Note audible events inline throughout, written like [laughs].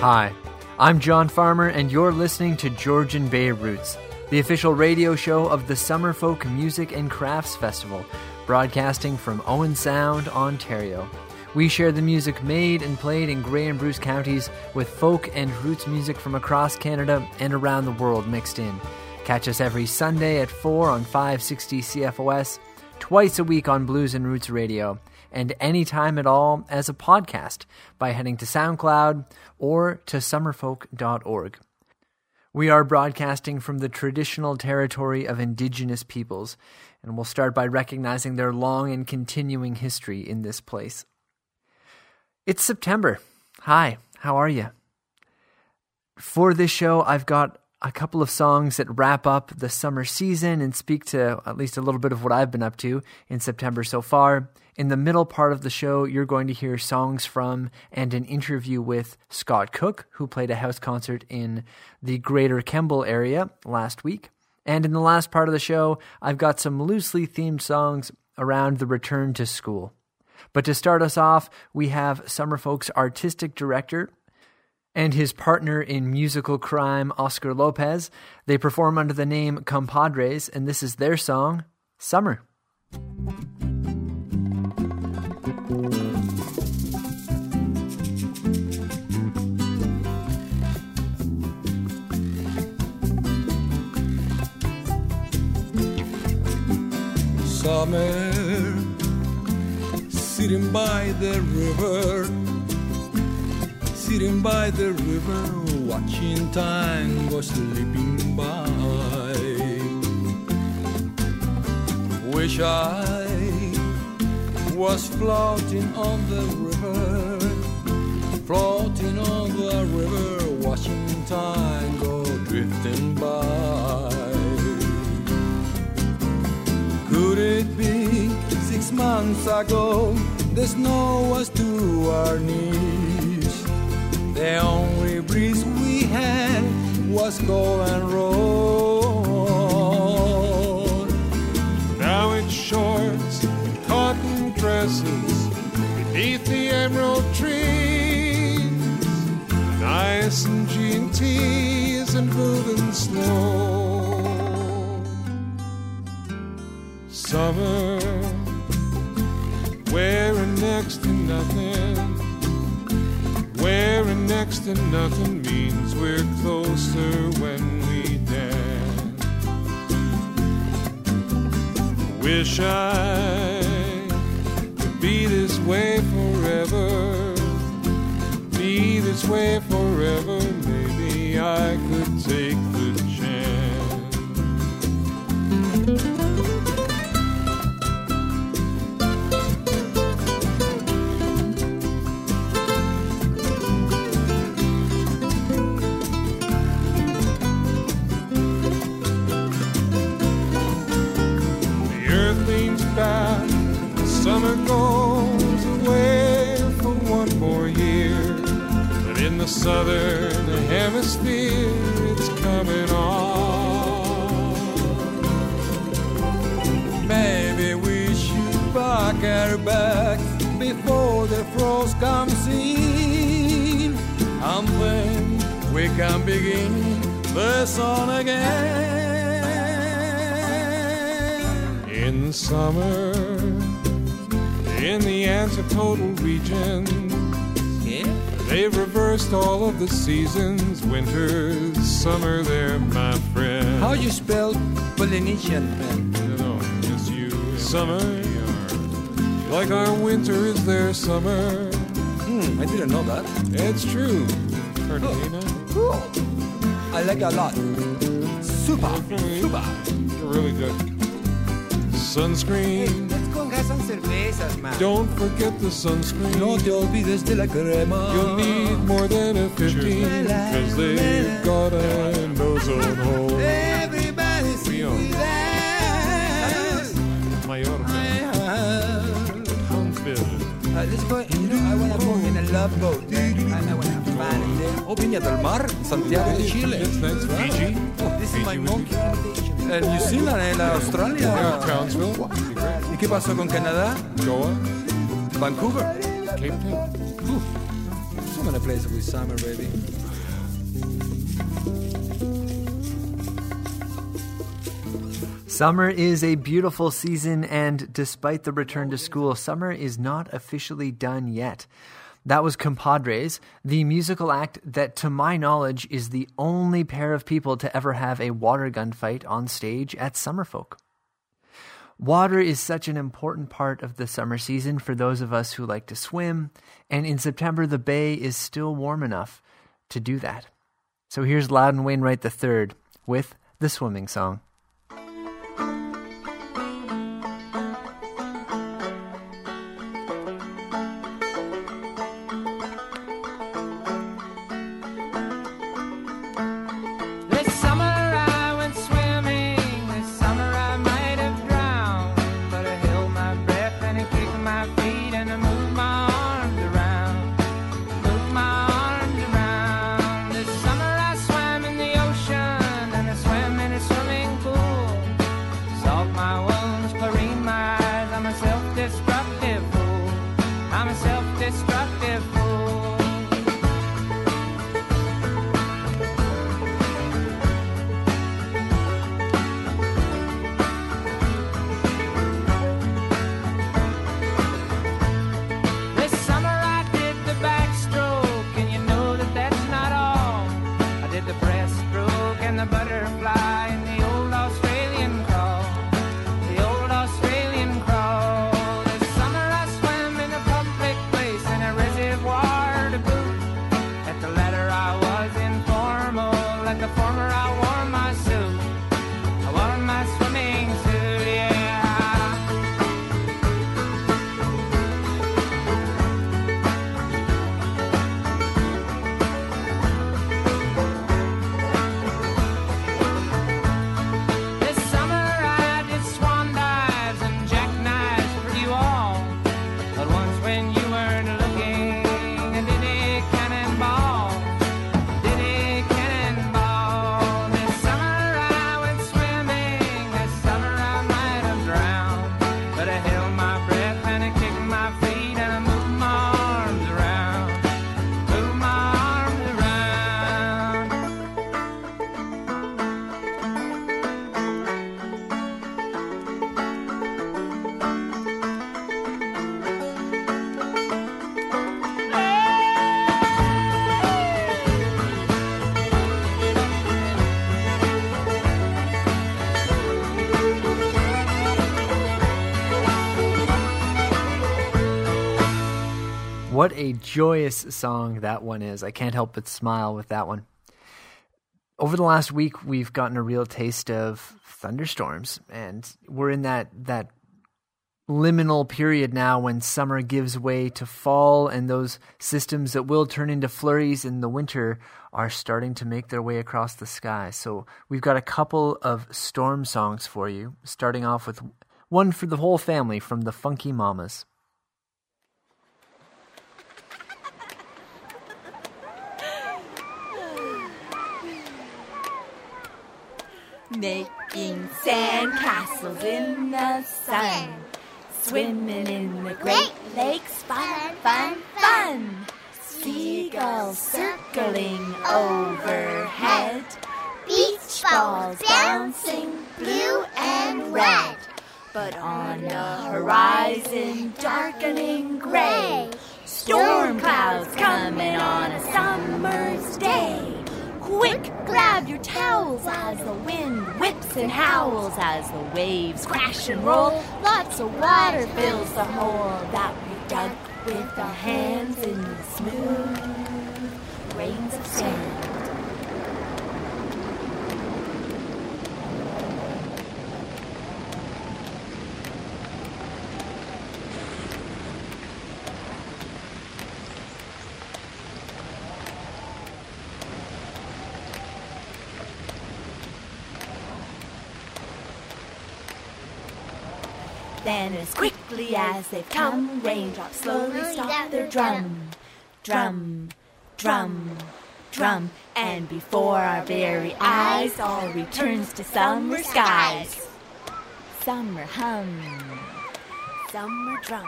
Hi, I'm John Farmer, and you're listening to Georgian Bay Roots, the official radio show of the Summerfolk Music and Crafts Festival, broadcasting from Owen Sound, Ontario. We share the music made and played in Grey and Bruce counties with folk and roots music from across Canada and around the world mixed in. Catch us every Sunday at 4 on 560 CFOS, twice a week on Blues and Roots Radio, and anytime at all as a podcast by heading to SoundCloud or to summerfolk.org. We are broadcasting from the traditional territory of Indigenous peoples, and we'll start by recognizing their long and continuing history in this place. It's September. Hi, how are you? For this show, I've got a couple of songs that wrap up the summer season and speak to at least a little bit of what I've been up to in September so far. In the middle part of the show, you're going to hear songs from and an interview with Scott Cook, who played a house concert in the greater Kemble area last week. And in the last part of the show, I've got some loosely themed songs around the return to school. But to start us off, we have Summerfolk's artistic director and his partner in musical crime, Oscar Lopez. They perform under the name Compadres, and this is their song, Summer. Summer sitting by the river, sitting by the river, watching time go slipping by. Wish I was floating on the river, floating on the river, watching time go drifting by. Could it be six months ago the snow was to our knees? The only breeze we had was cold and roll. Beneath the emerald trees, nice and tees and moving slow. Summer, wearing next to nothing. Wearing next to nothing means we're closer when we dance. Wish I be this way forever. Be this way forever. Maybe I could take southern hemisphere, it's coming on. Maybe we should pack our bags before the frost comes in. And then we can begin the song again. In summer, in the antipodal region, they've reversed all of the seasons. Winter, summer, there, my friend. How you spell Polynesian, man? You know, just you. Summer, like our winter is their summer. Hmm, I didn't know that. It's true, Cartagena. Cool. I like it a lot. Super, super. Really good. Sunscreen. let's go and have some cervezas, man. Don't forget the sunscreen. No te olvides de la crema. You'll need more than a 15 Cause they've got an ozone hole Everybody sing Rio. with us. Mallorca, Huntsville Uh, let's go. You know, I wanna go in a love boat. And I wanna have fun in there. Oh, Viña del Mar, Santiago de Chile. Yes, that's Fiji Oh, this is my monkey be- invitation. En New Zealand, en Australia. Yeah, Townsville would be great. ¿Y qué pasó con Canadá? Goa, Vancouver. Cape Town so many places with summer, baby. Summer is a beautiful season, and despite the return to school, summer is not officially done yet. That was Compadres, the musical act that, to my knowledge, is the only pair of people to ever have a water gun fight on stage at Summerfolk. Water is such an important part of the summer season for those of us who like to swim, and in September, the bay is still warm enough to do that. So here's Loudon Wainwright III with the swimming song. Joyous song that one is. I can't help but smile with that one. Over the last week, we've gotten a real taste of thunderstorms, and we're in that, that liminal period now when summer gives way to fall, and those systems that will turn into flurries in the winter are starting to make their way across the sky. So we've got a couple of storm songs for you, starting off with one for the whole family from the Funky Mamas. Making sand castles in the sun. Swimming in the Great Lakes, fun, fun, fun. Seagulls circling overhead. Beach balls bouncing blue and red. But on the horizon, darkening gray. Storm clouds coming on a summer's day. Quick, grab your towels as the wind whips and howls as the waves crash and roll. Lots of water fills the hole that we dug with our hands the smooth grains of sand. Then as quickly as they've come, raindrops slowly stop their drum. Drum, drum, drum. And before our very eyes, all returns to summer skies. Summer hum, summer drum,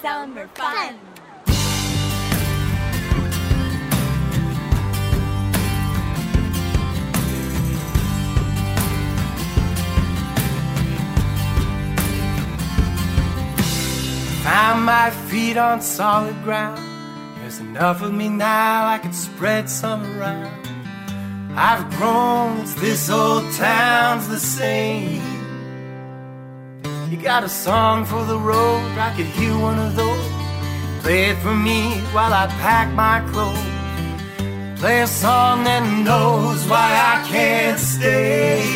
summer fun. Find my feet on solid ground. There's enough of me now, I could spread some around. I've grown, this old town's the same. You got a song for the road, I could hear one of those. Play it for me while I pack my clothes. Play a song that knows why I can't stay.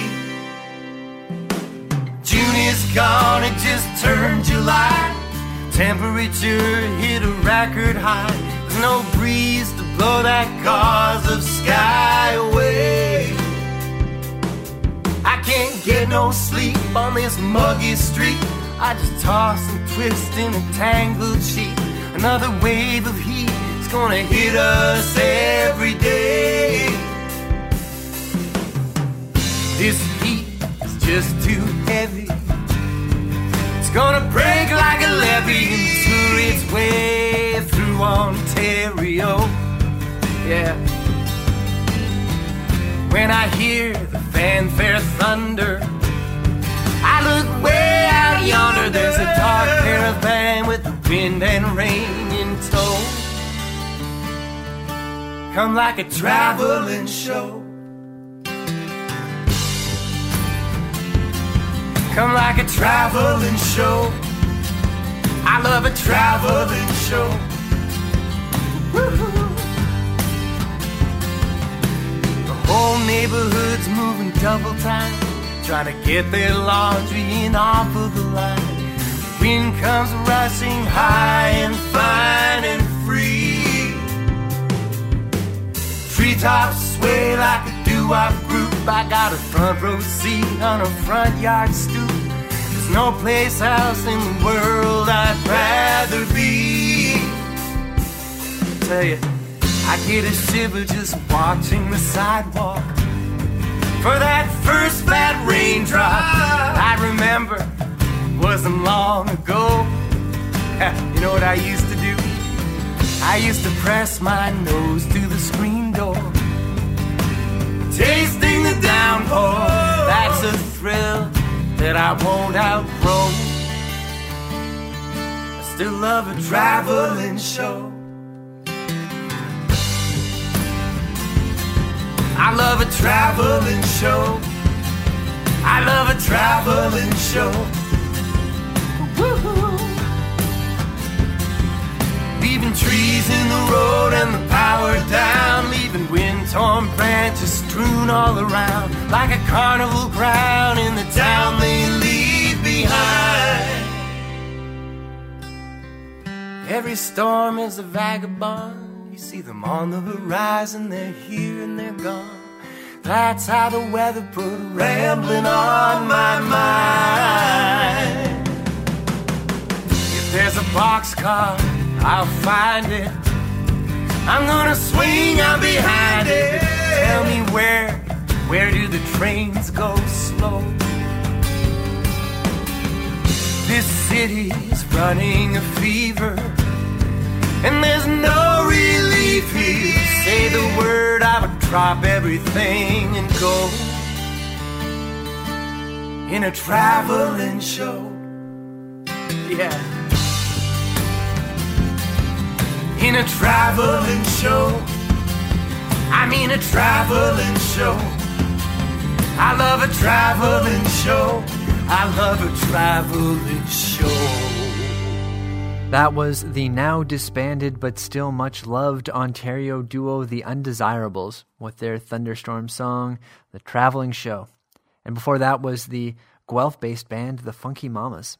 June is gone, it just turned July. Temperature hit a record high. There's no breeze to blow that gauze of sky away. I can't get no sleep on this muggy street. I just toss and twist in a tangled sheet. Another wave of heat is gonna hit us every day. This heat is just too heavy. It's gonna break like a levee and tour its way through Ontario. Yeah. When I hear the fanfare thunder, I look way out yonder. There's a dark caravan with the wind and rain in tow. Come like a traveling show. Come like a traveling show. I love a traveling show. The whole neighborhood's moving double time, trying to get their laundry in off of the line. The wind comes rushing high and fine and free. Treetops sway like a doo-wop group. I got a front row seat on a front yard stoop. There's no place else in the world I'd rather be. tell you, I get a shiver just watching the sidewalk. For that first fat raindrop, I remember wasn't long ago. You know what I used to do? I used to press my nose to the screen door, tasting the downpour. That's a thrill that I won't outgrow. I still love a traveling show. I love a traveling show. I love a traveling show. Leaving trees in the road and the power down, leaving wind-torn branches strewn all around, like a carnival crown in the town they leave behind. Every storm is a vagabond. You see them on the horizon, they're here and they're gone. That's how the weather put a rambling on my mind. If there's a boxcar, I'll find it. I'm gonna swing out behind it. Tell me where, where do the trains go slow? This city's running a fever, and there's no relief here. Say the word, I would drop everything and go in a traveling show. Yeah. In a traveling show. I mean a traveling show. I love a traveling show. I love a traveling show. That was the now disbanded but still much loved Ontario duo The Undesirables with their Thunderstorm song, The Traveling Show. And before that was the Guelph based band The Funky Mamas.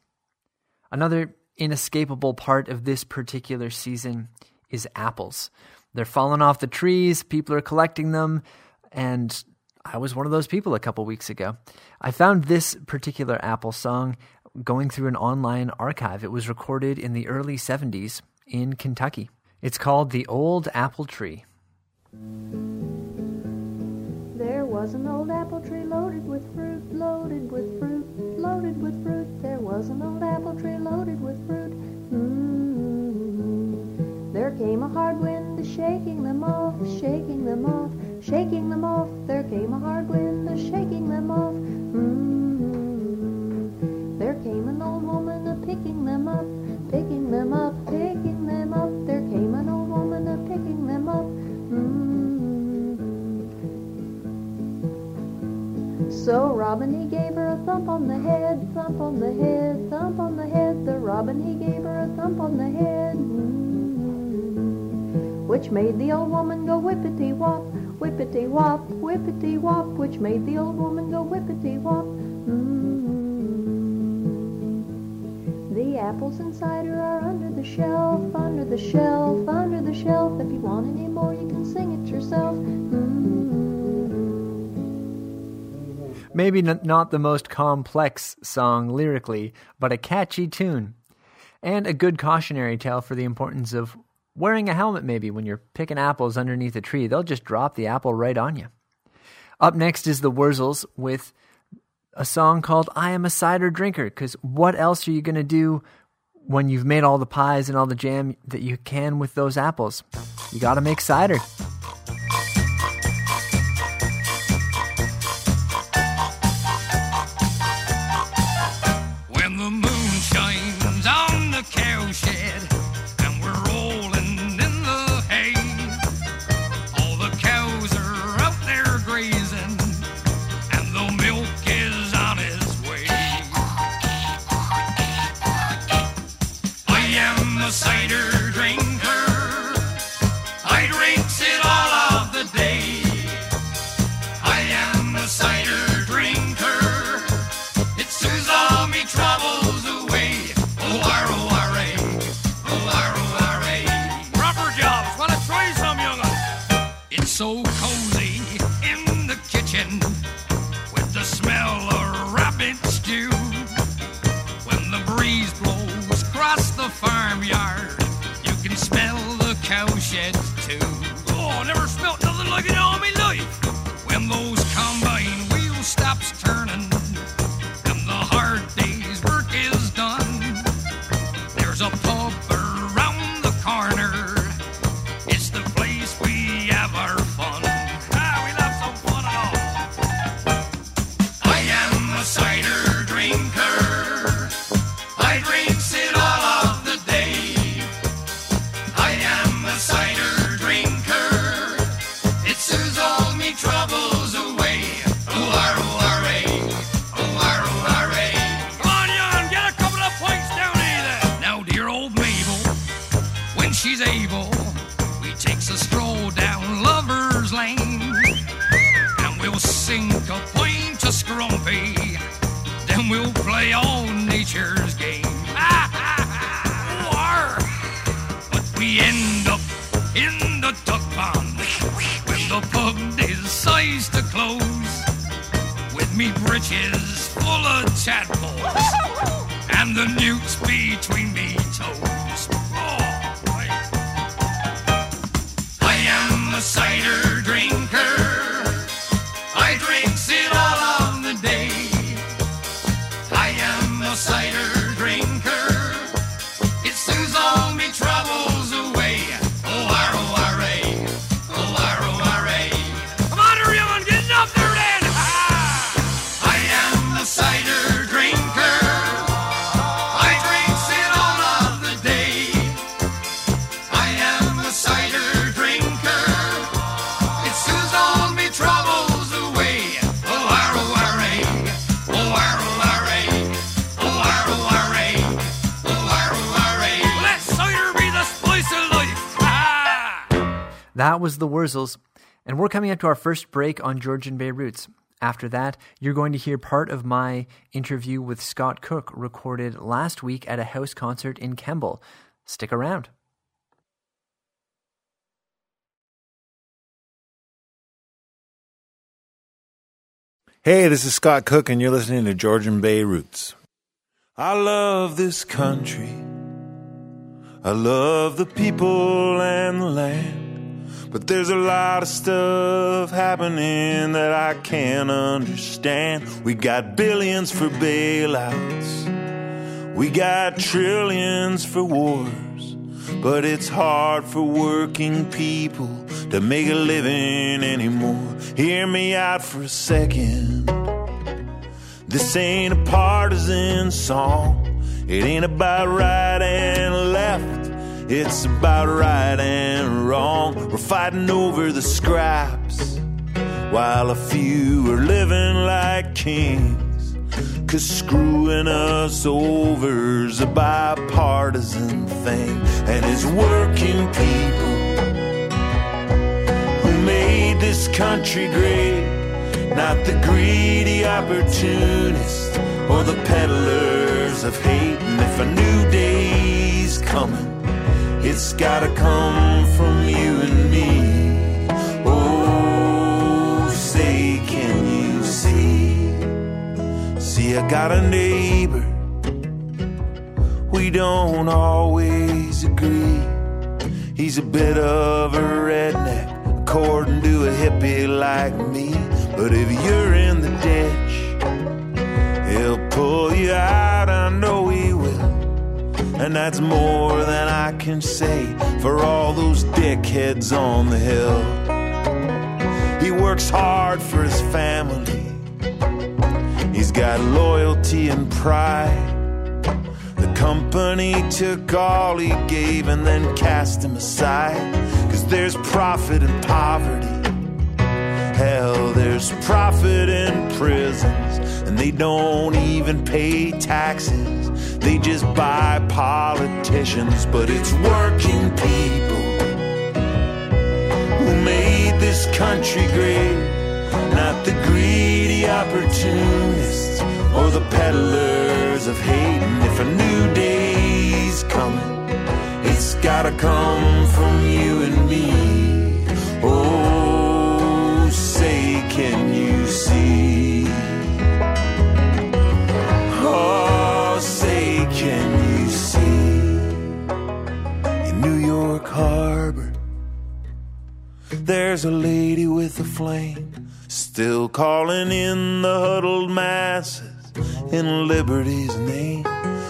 Another inescapable part of this particular season is apples. They're falling off the trees, people are collecting them, and I was one of those people a couple weeks ago. I found this particular Apple song going through an online archive. It was recorded in the early 70s in Kentucky. It's called The Old Apple Tree. There was an old apple tree loaded with fruit, loaded with fruit, loaded with fruit. There was an old apple tree loaded with fruit. Mm-hmm. There came a hard wind, shaking them off, shaking them off, shaking them off. There came a hard wind, shaking them off. Mm-hmm. There came an old woman a picking them up, picking them up, picking them up. There came an old woman a picking them up. Mm. So Robin he gave her a thump on the head, thump on the head, thump on the head. The Robin he gave her a thump on the head. Which made the old woman go whippity wop, whippity wop, whippity wop. Which made the old woman go whippity wop. Mm. The apples and cider are under the shelf, under the shelf, under the shelf. If you want any more, you can sing it yourself. Mm. Maybe n- not the most complex song lyrically, but a catchy tune. And a good cautionary tale for the importance of wearing a helmet, maybe, when you're picking apples underneath a tree. They'll just drop the apple right on you. Up next is the Wurzels with a song called I Am a Cider Drinker, because what else are you going to do when you've made all the pies and all the jam that you can with those apples? You got to make cider. Was the Wurzels, and we're coming up to our first break on Georgian Bay Roots. After that, you're going to hear part of my interview with Scott Cook recorded last week at a house concert in Kemble. Stick around. Hey, this is Scott Cook, and you're listening to Georgian Bay Roots. I love this country. I love the people and the land. But there's a lot of stuff happening that I can't understand. We got billions for bailouts, we got trillions for wars. But it's hard for working people to make a living anymore. Hear me out for a second. This ain't a partisan song. It ain't about right and left, it's about right and wrong. We're fighting over the scraps while a few are living like kings. Cause screwing us over's a bipartisan thing, and it's working people who made this country great, not the greedy opportunists or the peddlers of hate. And if a new day's coming, it's gotta come from you and me. Oh, say, can you see? See, I got a neighbor. We don't always agree. He's a bit of a redneck, according to a hippie like me. But if you're in the ditch, he'll pull you out. I know. And that's more than I can say for all those dickheads on the hill. He works hard for his family. He's got loyalty and pride. The company took all he gave and then cast him aside. Cause there's profit in poverty. Hell, there's profit in prisons. And they don't even pay taxes. They just buy politicians. But it's working people who made this country great. Not the greedy opportunists or the peddlers of hate. And if a new day's coming, it's gotta come from you and me. Oh, say, can New York Harbor, there's a lady with a flame, still calling in the huddled masses in liberty's name.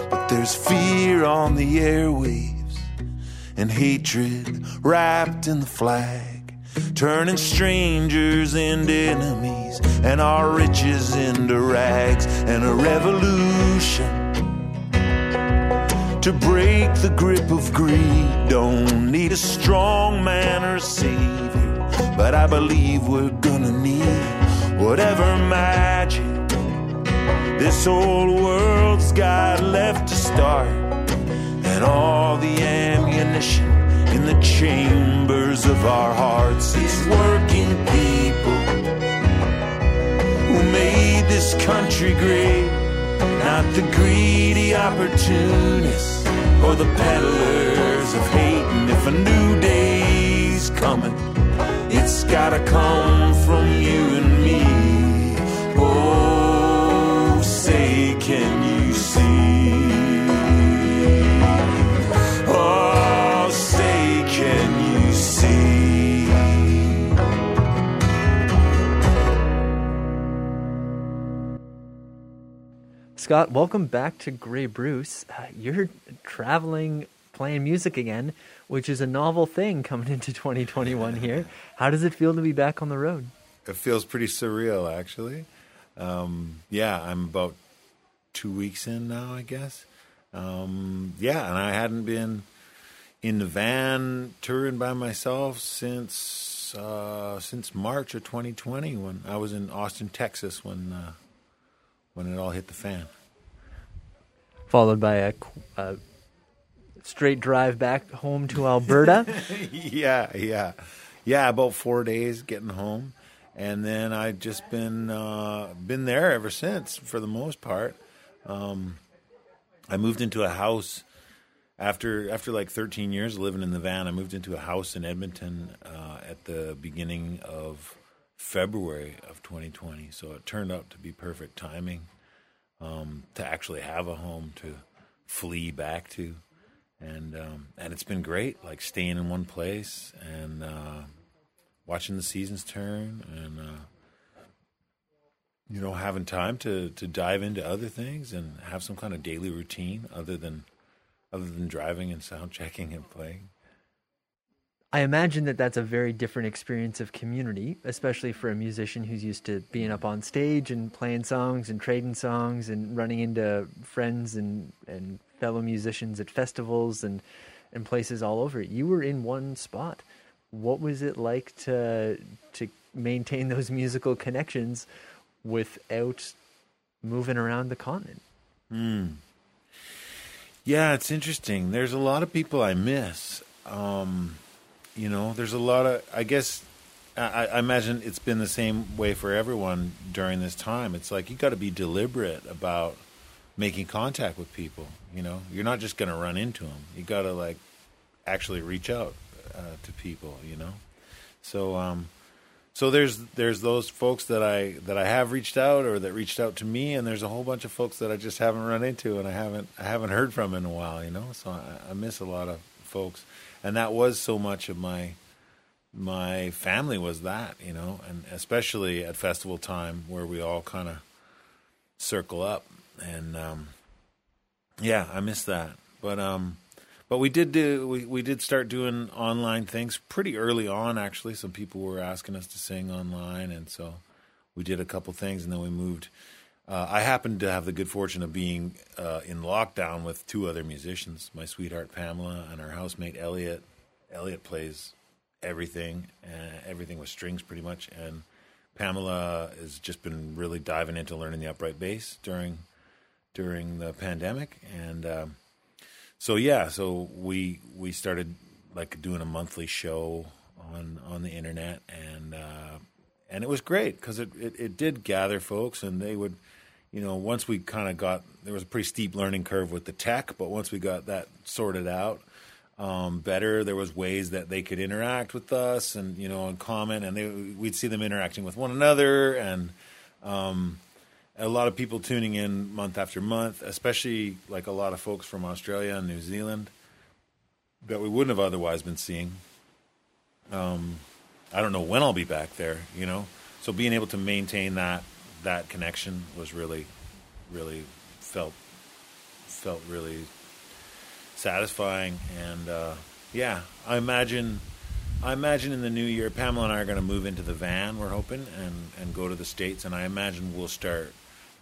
But there's fear on the airwaves and hatred wrapped in the flag, turning strangers into enemies and our riches into rags, and a revolution to break the grip of greed. Don't need a strong man or savior, but I believe we're gonna need whatever magic this old world's got left to start, and all the ammunition in the chambers of our hearts is working people who made this country great. Not the greedy opportunists or the peddlers of hate. And if a new day's coming, it's gotta come from you and Scott, welcome back to Grey Bruce. Uh, you're traveling, playing music again, which is a novel thing coming [laughs] into 2021 here. How does it feel to be back on the road? It feels pretty surreal, actually. Um, yeah, I'm about two weeks in now, I guess. Um, yeah, and I hadn't been in the van touring by myself since uh, since March of 2020 when I was in Austin, Texas when uh, when it all hit the fan. Followed by a, a straight drive back home to Alberta. [laughs] yeah, yeah, yeah. About four days getting home, and then I've just been uh, been there ever since for the most part. Um, I moved into a house after after like 13 years living in the van. I moved into a house in Edmonton uh, at the beginning of February of 2020. So it turned out to be perfect timing um, to actually have a home to flee back to, and um, and it's been great. Like staying in one place and uh, watching the seasons turn, and uh, you know having time to to dive into other things and have some kind of daily routine other than other than driving and sound checking and playing. I imagine that that's a very different experience of community, especially for a musician who's used to being up on stage and playing songs and trading songs and running into friends and, and fellow musicians at festivals and, and places all over. You were in one spot. What was it like to to maintain those musical connections without moving around the continent? Yeah, it's interesting. There's a lot of people I miss. Um, you know, there's a lot of. I guess I, I imagine it's been the same way for everyone during this time. It's like you got to be deliberate about making contact with people. You know, you're not just going to run into them. You got to like actually reach out uh, to people. You know, so um, so there's there's those folks that I that I have reached out or that reached out to me, and there's a whole bunch of folks that I just haven't run into and I haven't I haven't heard from in a while. You know, so I, I miss a lot of folks, and that was so much of my my family was that. You know, and especially at festival time where we all kind of circle up, and um, yeah, I miss that. But um, but we did do we, we did start doing online things pretty early on. Actually, some people were asking us to sing online, and so we did a couple things, and then we moved. Uh, I happened to have the good fortune of being uh, in lockdown with two other musicians, my sweetheart Pamela and her housemate Elliot. Elliot plays everything, uh, everything with strings pretty much, and Pamela has just been really diving into learning the upright bass during during the pandemic, and um, so yeah, so we we started like doing a monthly show on on the internet, and uh, and it was great because it, it it did gather folks, and they would, you know, once we kind of got there was a pretty steep learning curve with the tech, but once we got that sorted out. Um, better. There was ways that they could interact with us, and you know, and comment, and they, we'd see them interacting with one another, and um, a lot of people tuning in month after month, especially like a lot of folks from Australia and New Zealand that we wouldn't have otherwise been seeing. Um, I don't know when I'll be back there, you know. So being able to maintain that that connection was really, really felt felt really satisfying, and uh, yeah, I imagine. I imagine in the new year, Pamela and I are going to move into the van. We're hoping and and go to the states, and I imagine we'll start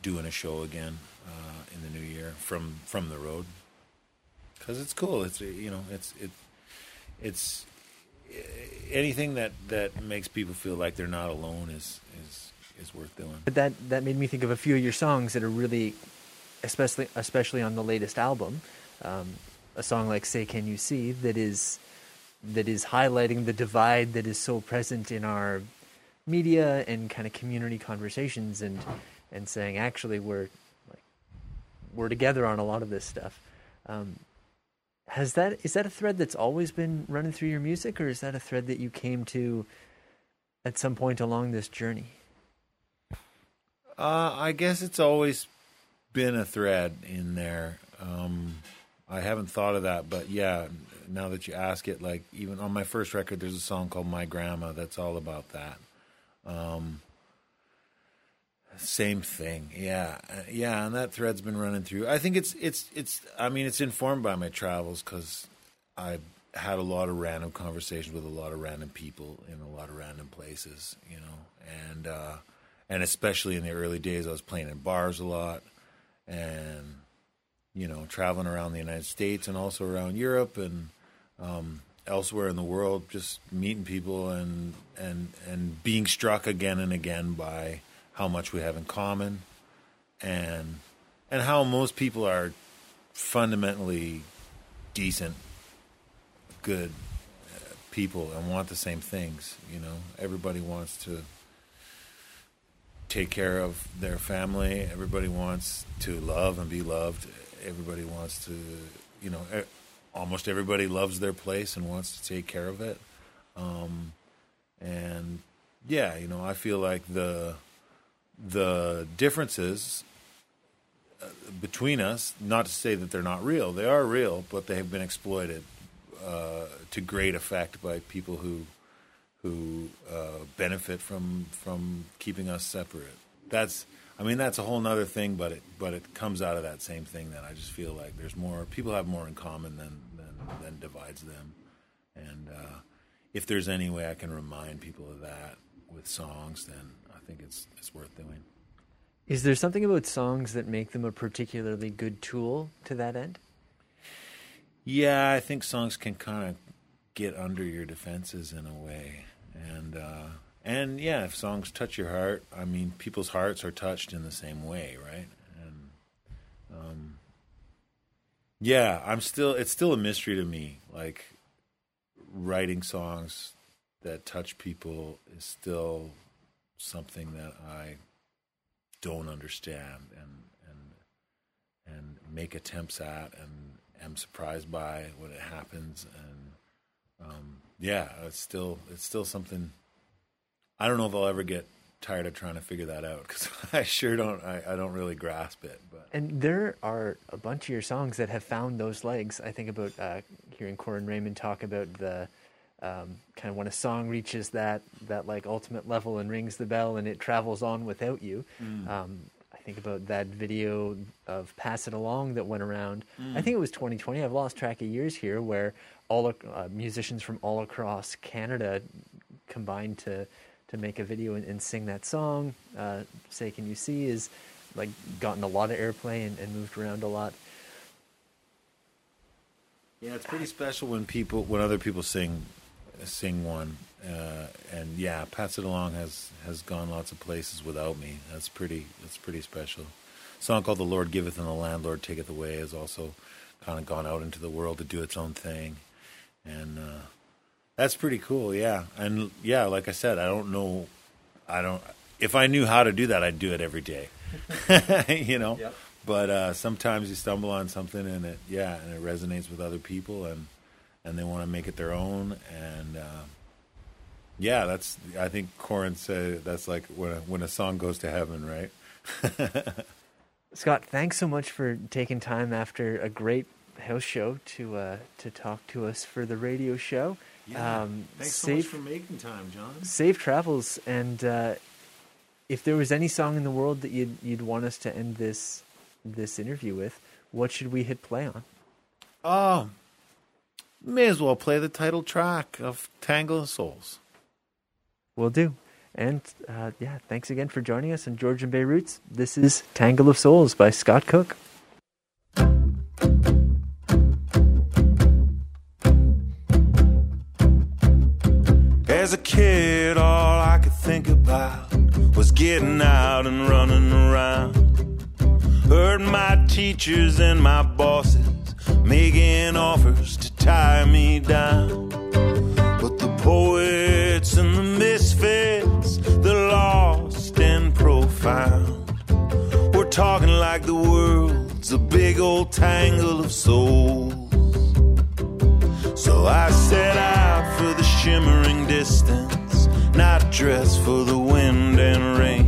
doing a show again uh, in the new year from from the road because it's cool. It's you know it's it it's anything that that makes people feel like they're not alone is is is worth doing. But that that made me think of a few of your songs that are really, especially especially on the latest album, um, a song like "Say Can You See" that is that is highlighting the divide that is so present in our media and kind of community conversations and and saying actually we're like we're together on a lot of this stuff. Um, has that is that a thread that's always been running through your music, or is that a thread that you came to at some point along this journey? Uh, I guess it's always been a thread in there. Um, I haven't thought of that, but yeah, now that you ask it, like even on my first record, there's a song called "My Grandma" that's all about that. Um, same thing, yeah, yeah, and that thread's been running through. I think it's it's it's. I mean, it's informed by my travels because I had a lot of random conversations with a lot of random people in a lot of random places, you know, and uh, and especially in the early days, I was playing in bars a lot, and you know, traveling around the United States and also around Europe and um, elsewhere in the world, just meeting people and and and being struck again and again by how much we have in common, and and how most people are fundamentally decent, good uh, people and want the same things. You know, everybody wants to take care of their family. Everybody wants to love and be loved. Everybody wants to, you know, almost everybody loves their place and wants to take care of it. Um, and yeah, you know, I feel like the the differences uh, between us, not to say that they're not real, they are real, but they have been exploited uh, to great effect by people who who uh, benefit from from keeping us separate. That's I mean that's a whole other thing, but it but it comes out of that same thing that I just feel like there's more people have more in common than than, than divides them, and uh, if there's any way I can remind people of that with songs, then I think it's it's worth doing. Is there something about songs that make them a particularly good tool to that end? Yeah, I think songs can kind of get under your defenses in a way, and uh, and yeah, if songs touch your heart, I mean, people's hearts are touched in the same way, right? And um, yeah, I'm still it's still a mystery to me, like writing songs that touch people is still something that I don't understand and and and make attempts at and am surprised by when it happens and um, yeah it's still it's still something I don't know if I'll ever get tired of trying to figure that out because [laughs] I sure don't I, I don't really grasp it but And there are a bunch of your songs that have found those legs. I think about uh, hearing Corin Raymond talk about the um, kind of when a song reaches that that like ultimate level and rings the bell and it travels on without you. Um, I think about that video of "Pass It Along" that went around. I think it was 2020. I've lost track of years here, where all uh, musicians from all across Canada combined to to make a video and, and sing that song. Uh, "Say Can You See" is like gotten a lot of airplay and, and moved around a lot. Yeah, it's pretty special when people when other people sing sing one, uh, and yeah, pass it along has has gone lots of places without me. That's pretty that's pretty special. A song called "The Lord Giveth and the Landlord Taketh Away" has also kind of gone out into the world to do its own thing, and uh, that's pretty cool. Yeah, and yeah, like I said, I don't know, I don't. If I knew how to do that, I'd do it every day. [laughs] you know. Yep. But uh, sometimes you stumble on something and it, yeah, and it resonates with other people, and and they want to make it their own, and uh, yeah, that's. I think Corin said that's like when a, when a song goes to heaven, right? [laughs] Scott, thanks so much for taking time after a great house show to uh, to talk to us for the radio show. Um, thanks safe, so much for making time, John. safe travels, and uh, if there was any song in the world that you'd you'd want us to end this this interview with, what should we hit play on? Oh, may as well play the title track of Tangle of Souls. We'll do. And uh, yeah, thanks again for joining us on Georgian Bay Roots. This is Tangle of Souls by Scott Cook. As a kid, all I could think about was getting out and running around. Heard my teachers and my bosses making offers to tie me down. But the poets and the misfits, the lost and profound, we're talking like the world's a big old tangle of souls. So I set out for the shimmering distance, not dressed for the wind and rain.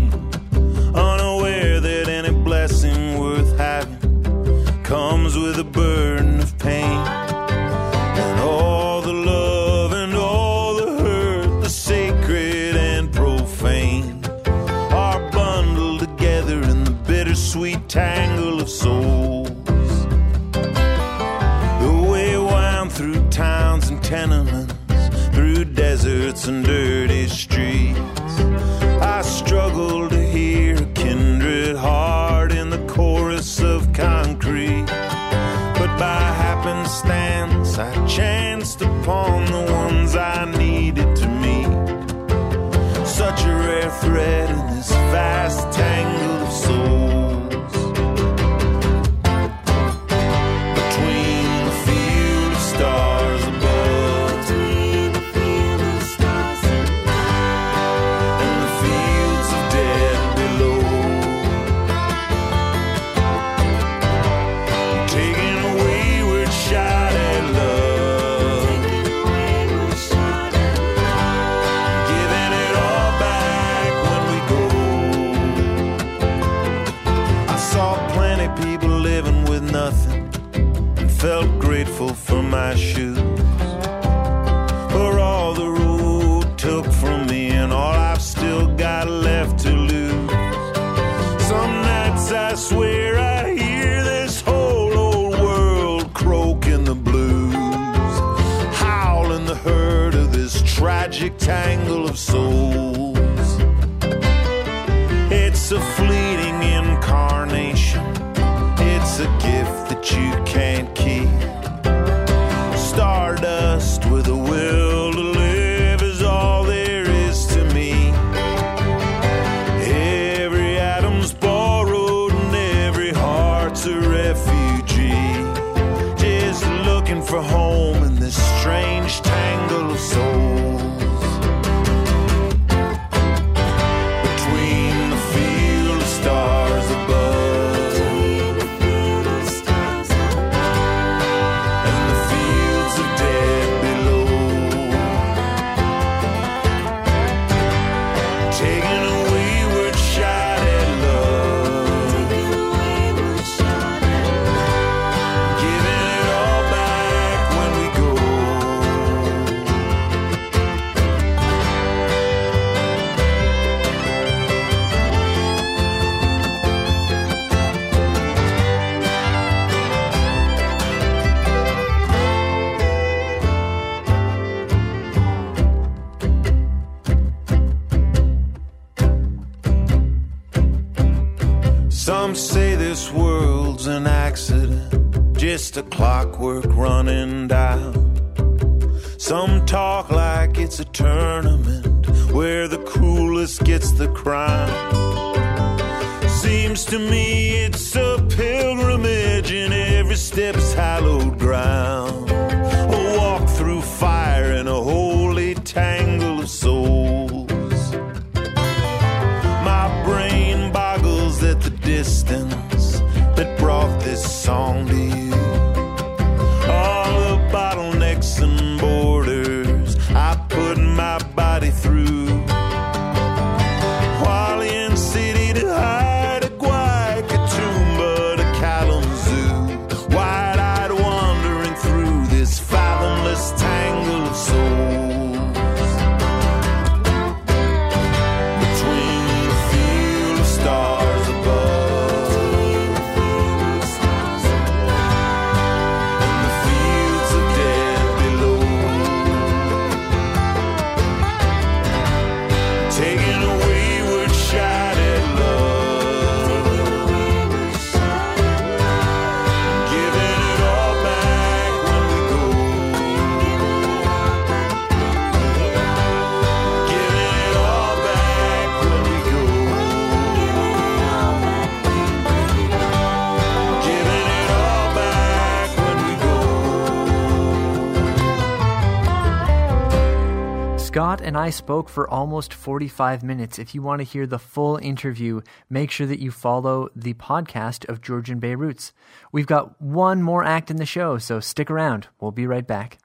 and I spoke for almost 45 minutes. If you want to hear the full interview, make sure that you follow the podcast of Georgian Bay Roots. We've got one more act in the show, so stick around. We'll be right back.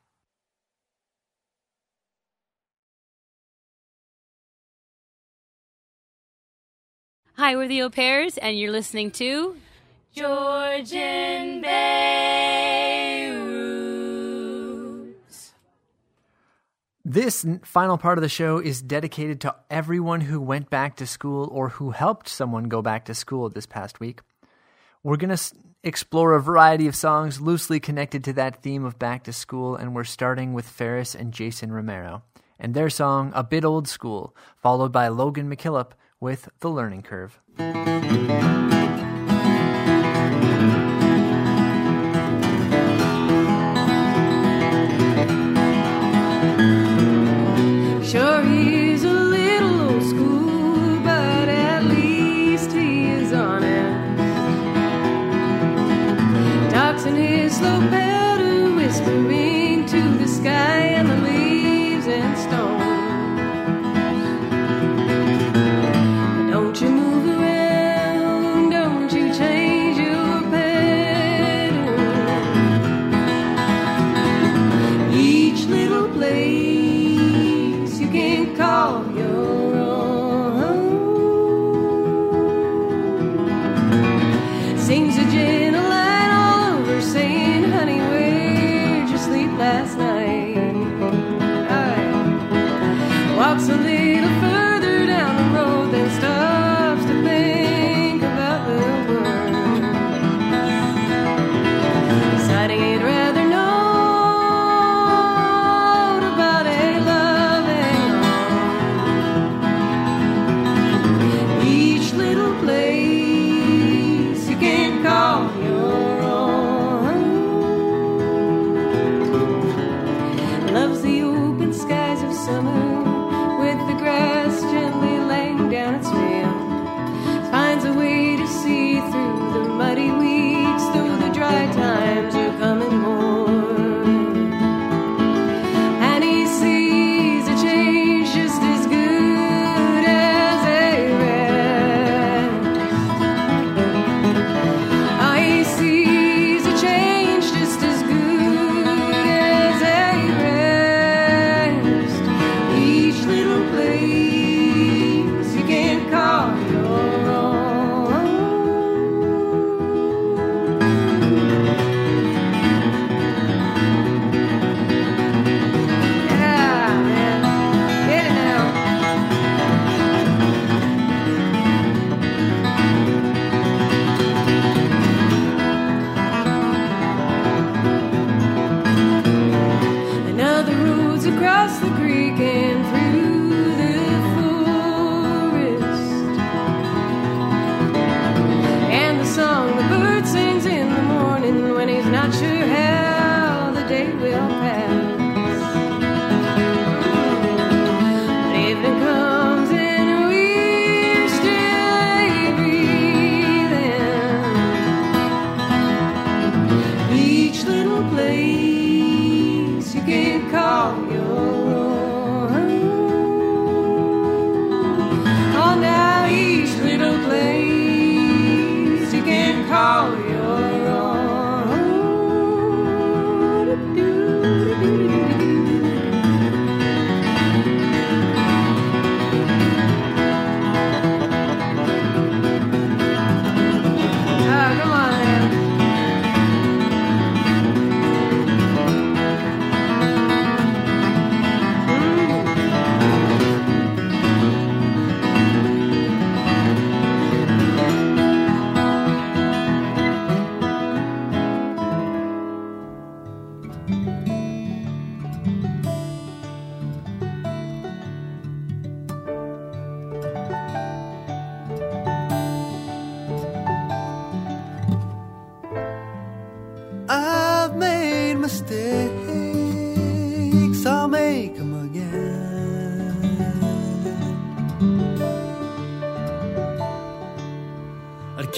Hi, we're the Au Pairs, and you're listening to Georgian Bay. This final part of the show is dedicated to everyone who went back to school or who helped someone go back to school this past week. We're going to explore a variety of songs loosely connected to that theme of back to school, and we're starting with Pharis and Jason Romero and their song A Bit Old School, followed by Logan McKillop with The Learning Curve.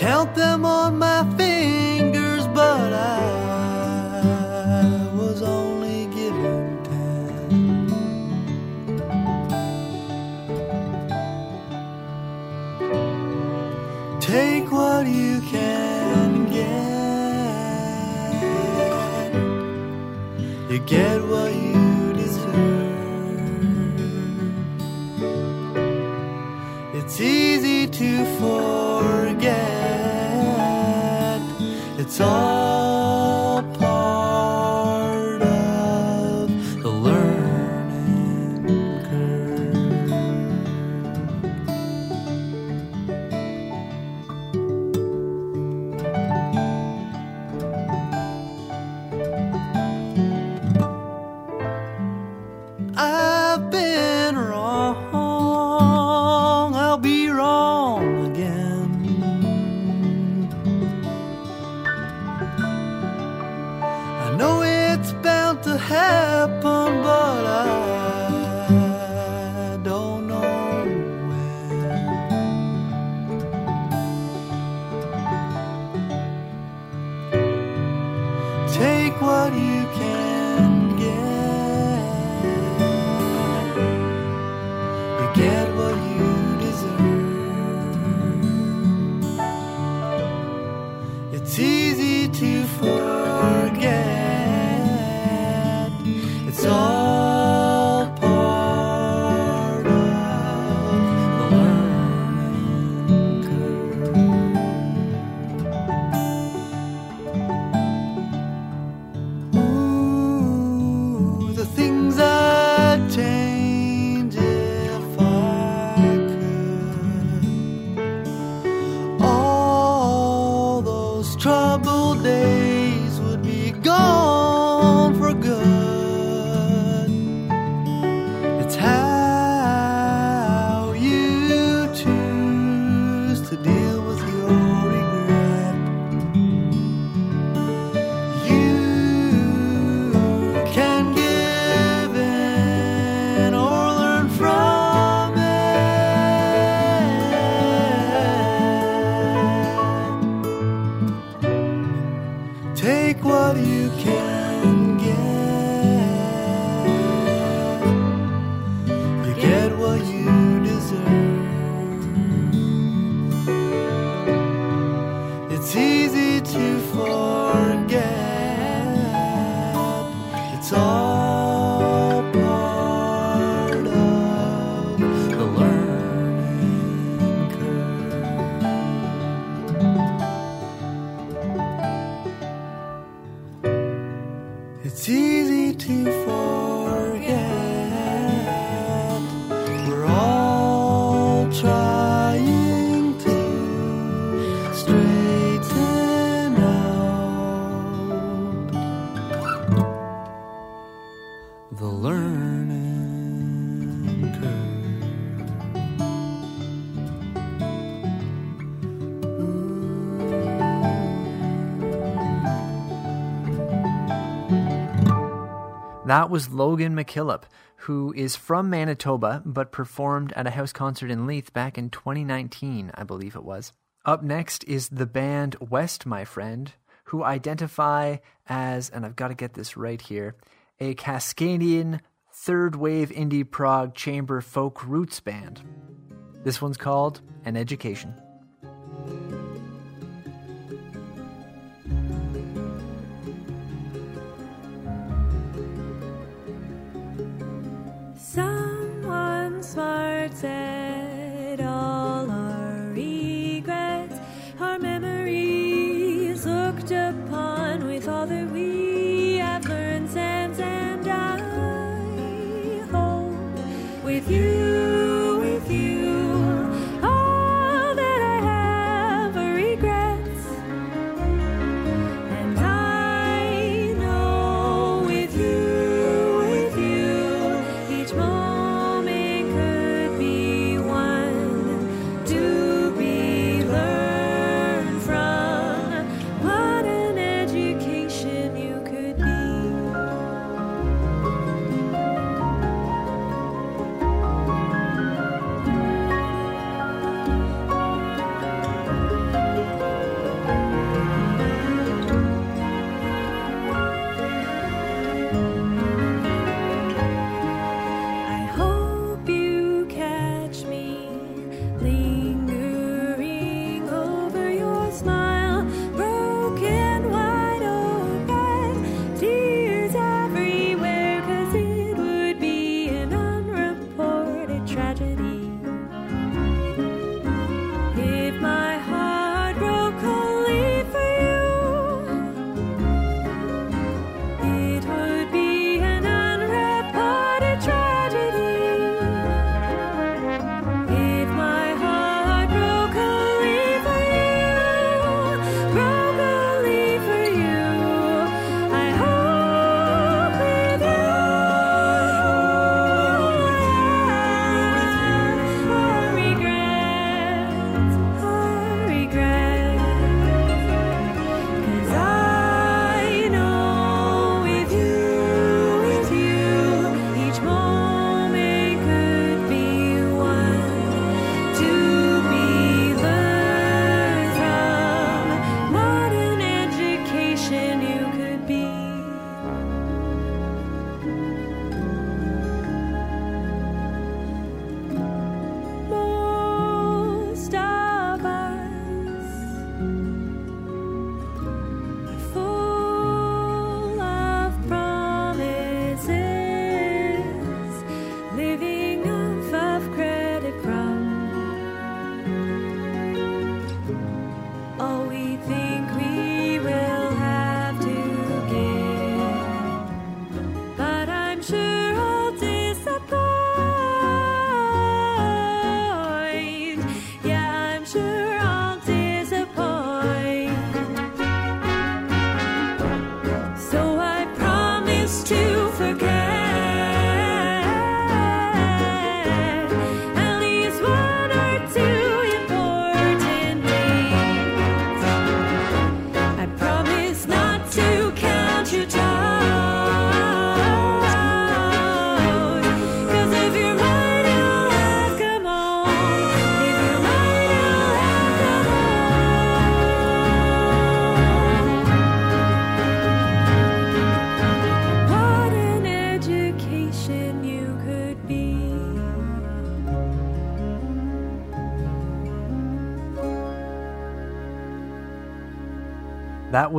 Count them on It's That was Logan McKillop, who is from Manitoba but performed at a house concert in Leith back in 2019, I believe it was. Up next is the band West, my friend, who identify as, and I've got to get this right here, a Cascadian third wave indie prog chamber folk roots band. This one's called An Education. Said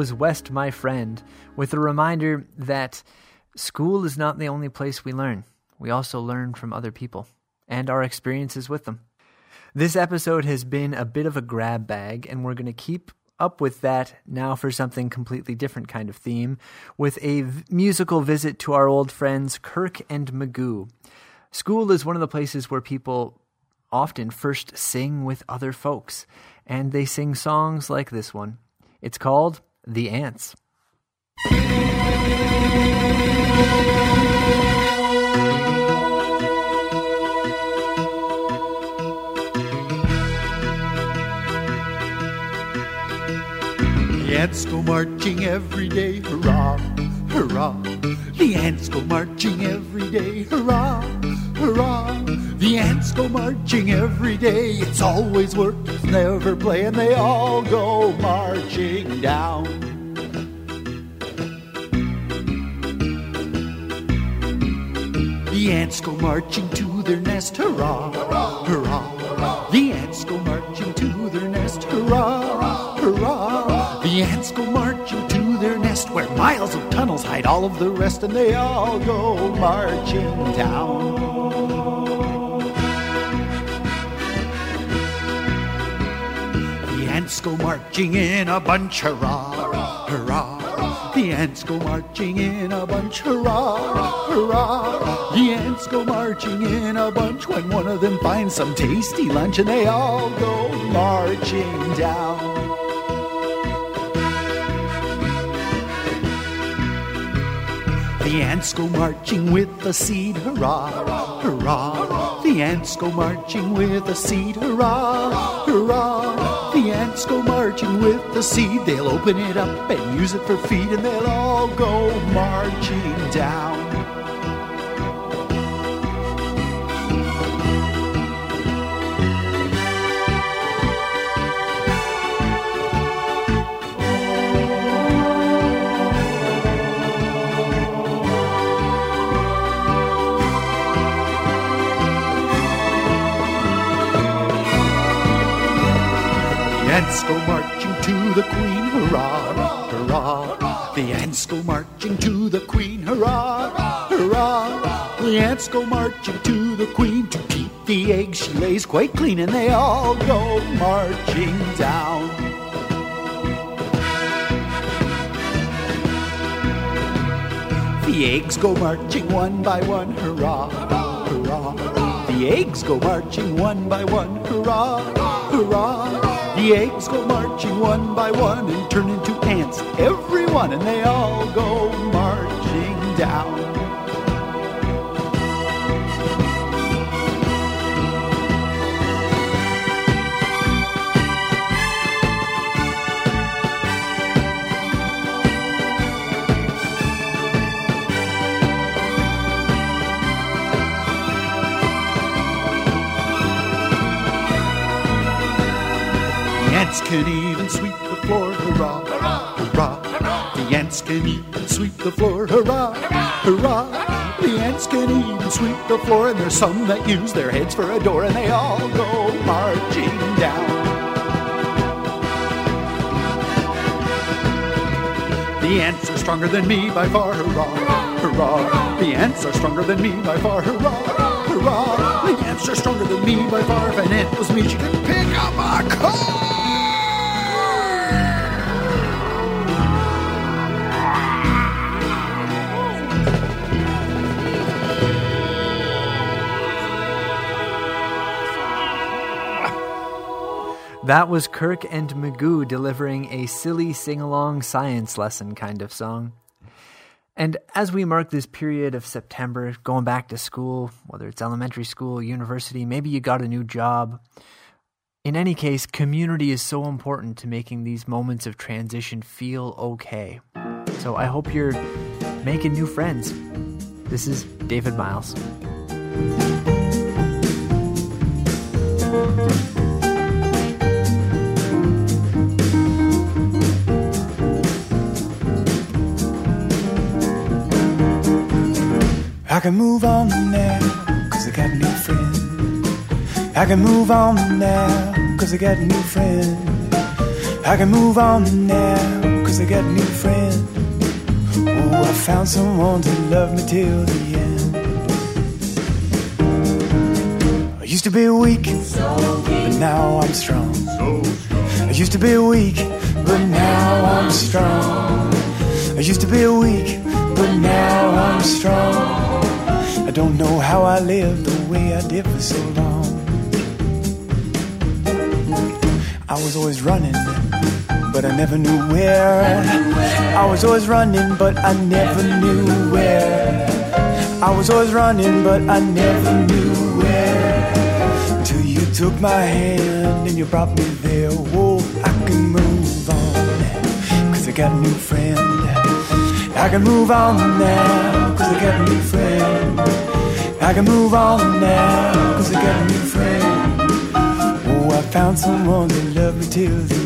was West, my friend, with a reminder that school is not the only place we learn. We also learn from other people and our experiences with them. This episode has been a bit of a grab bag, and we're going to keep up with that now for something completely different kind of theme with a v- musical visit to our old friends Kirk and Magoo. School is one of the places where people often first sing with other folks, and they sing songs like this one. It's called the ants. The ants go marching every day, hurrah, hurrah. The ants go marching every day, hurrah hurrah. The ants go marching every day. It's always work, never play, and they all go marching down. The ants go marching to their nest, hurrah, hurrah. The ants go marching to their nest, hurrah, hurrah. Miles of tunnels hide all of the rest, and they all go marching down. The ants go marching in a bunch, hurrah, hurrah. The ants go marching in a bunch, hurrah, hurrah. The ants go marching in a bunch when one of them finds some tasty lunch and they all go marching down. The ants go marching with the seed, hurrah, hurrah. The ants go marching with the seed, hurrah, hurrah. The ants go marching with the seed. They'll open it up and use it for feed, and they'll all go marching down. Ants go marching to the queen, hurrah, hurrah. The ants go marching to the queen, hurrah, hurrah. The ants go marching to the queen to keep the eggs she lays quite clean, and they all go marching down. The eggs go marching one by one, hurrah, hurrah. The eggs go marching one by one, hurrah, hurrah. The eggs go marching one by one and turn into ants, every one, and they all go marching down. Ants can even sweep the floor, hurrah, hurrah. hurrah. The ants can even sweep the floor, hurrah, hurrah. The ants can even sweep the floor, and there's some that use their heads for a door, and they all go marching down. The ants are stronger than me by far, hurrah, hurrah. The ants are stronger than me by far, hurrah, hurrah. The ants are stronger than me by far. If an ant was me, she could pick up a car. That was Kirk and Magoo delivering a silly sing along science lesson kind of song. And as we mark this period of September, going back to school, whether it's elementary school, university, maybe you got a new job. In any case, community is so important to making these moments of transition feel okay. So I hope you're making new friends. This is David Miles. Can move on now, cause I got a new friend. I can move on now, cause I got a new friend. I can move on now, cause I got a new friend. Oh, I found someone to love me till the end. I used to be weak, but now I'm strong. I used to be weak, but now I'm strong. I used to be weak, but now I'm strong. I don't know how I lived the way I did for so long. I was always running, but I never knew where. I was always running, but I never knew where. I was always running, but I never knew where. Until you took my hand and you brought me there. Whoa, I can move on. Cause I got a new friend. I can move on now, cause I got a new friend. I can move on now, cause I got a new friend. Oh, I found someone that loved me till the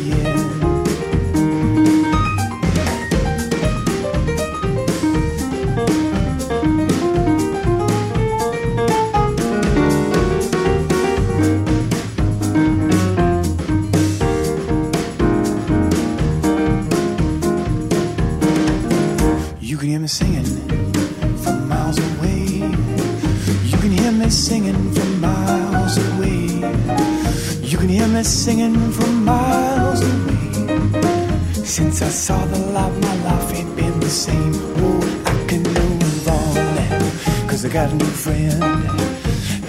got a new friend.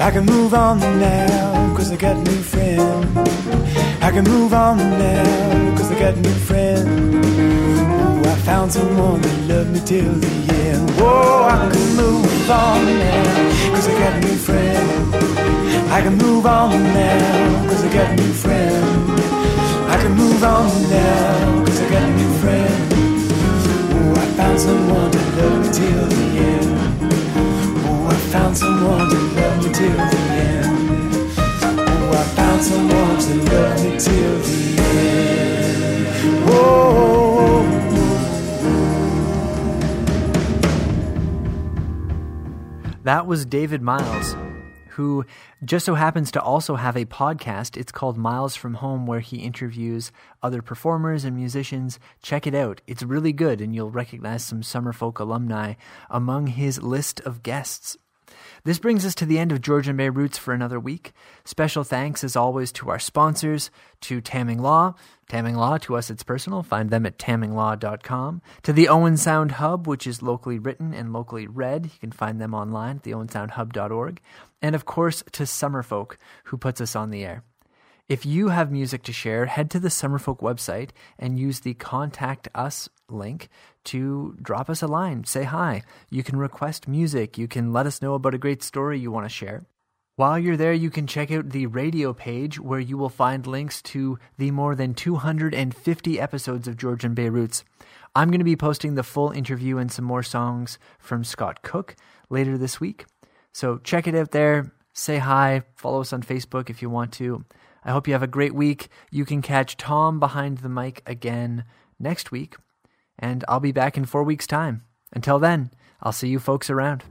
I can move on now, cause I got a new friend. I can move on now, cause I got a new friend. Oh, I found someone that loved me till the end. Oh, I can move on now, cause I got a new friend. I can move on now, cause I got a new friend. I can move on now, cause I got a new friend. Oh, I found someone that loved me till the end. Found someone to love me till the end. Oh, I found someone to love me till the end. That was David Miles, who just so happens to also have a podcast. It's called Miles from Home, where he interviews other performers and musicians. Check it out. It's really good, and you'll recognize some Summerfolk alumni among his list of guests. This brings us to the end of Georgian Bay Roots for another week. Special thanks, as always, to our sponsors, to Tamming Law. Tamming Law, to us it's personal. Find them at tamminglaw.com. To the Owen Sound Hub, which is locally written and locally read. You can find them online at theowensoundhub.org. And of course, to Summerfolk, who puts us on the air. If you have music to share, head to the Summerfolk website and use the Contact Us link to drop us a line. Say hi. You can request music. You can let us know about a great story you want to share. While you're there, you can check out the radio page where you will find links to the more than 250 episodes of Georgian Bay Roots. I'm going to be posting the full interview and some more songs from Scott Cook later this week. So check it out there. Say hi. Follow us on Facebook if you want to. I hope you have a great week. You can catch Tom behind the mic again next week, and I'll be back in four weeks' time. Until then, I'll see you folks around.